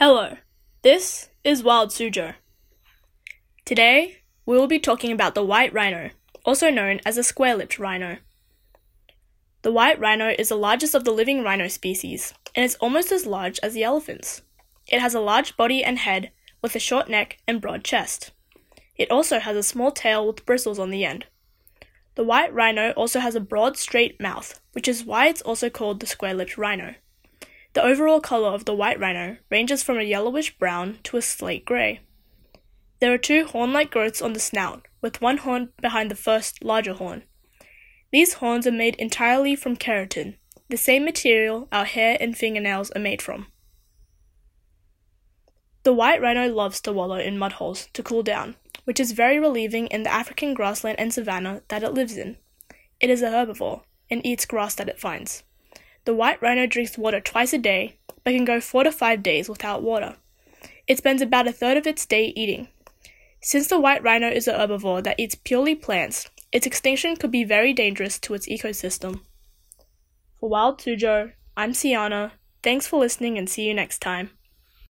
Hello, this is Wild Suzhou. Today, we will be talking about the white rhino, also known as a square lipped rhino. The white rhino is the largest of the living rhino species, and is almost as large as the elephants. It has a large body and head, with a short neck and broad chest. It also has a small tail with bristles on the end. The white rhino also has a broad, straight mouth, which is why it's also called the square lipped rhino. The overall color of the white rhino ranges from a yellowish brown to a slate gray. There are two horn like growths on the snout, with one horn behind the first, larger horn. These horns are made entirely from keratin, the same material our hair and fingernails are made from. The white rhino loves to wallow in mud holes to cool down, which is very relieving in the African grassland and savanna that it lives in. It is a herbivore and eats grass that it finds. The white rhino drinks water twice a day, but can go four to five days without water. It spends about a third of its day eating. Since the white rhino is a herbivore that eats purely plants, its extinction could be very dangerous to its ecosystem. For Wild Suzhou, I'm Ciana. Thanks for listening and see you next time.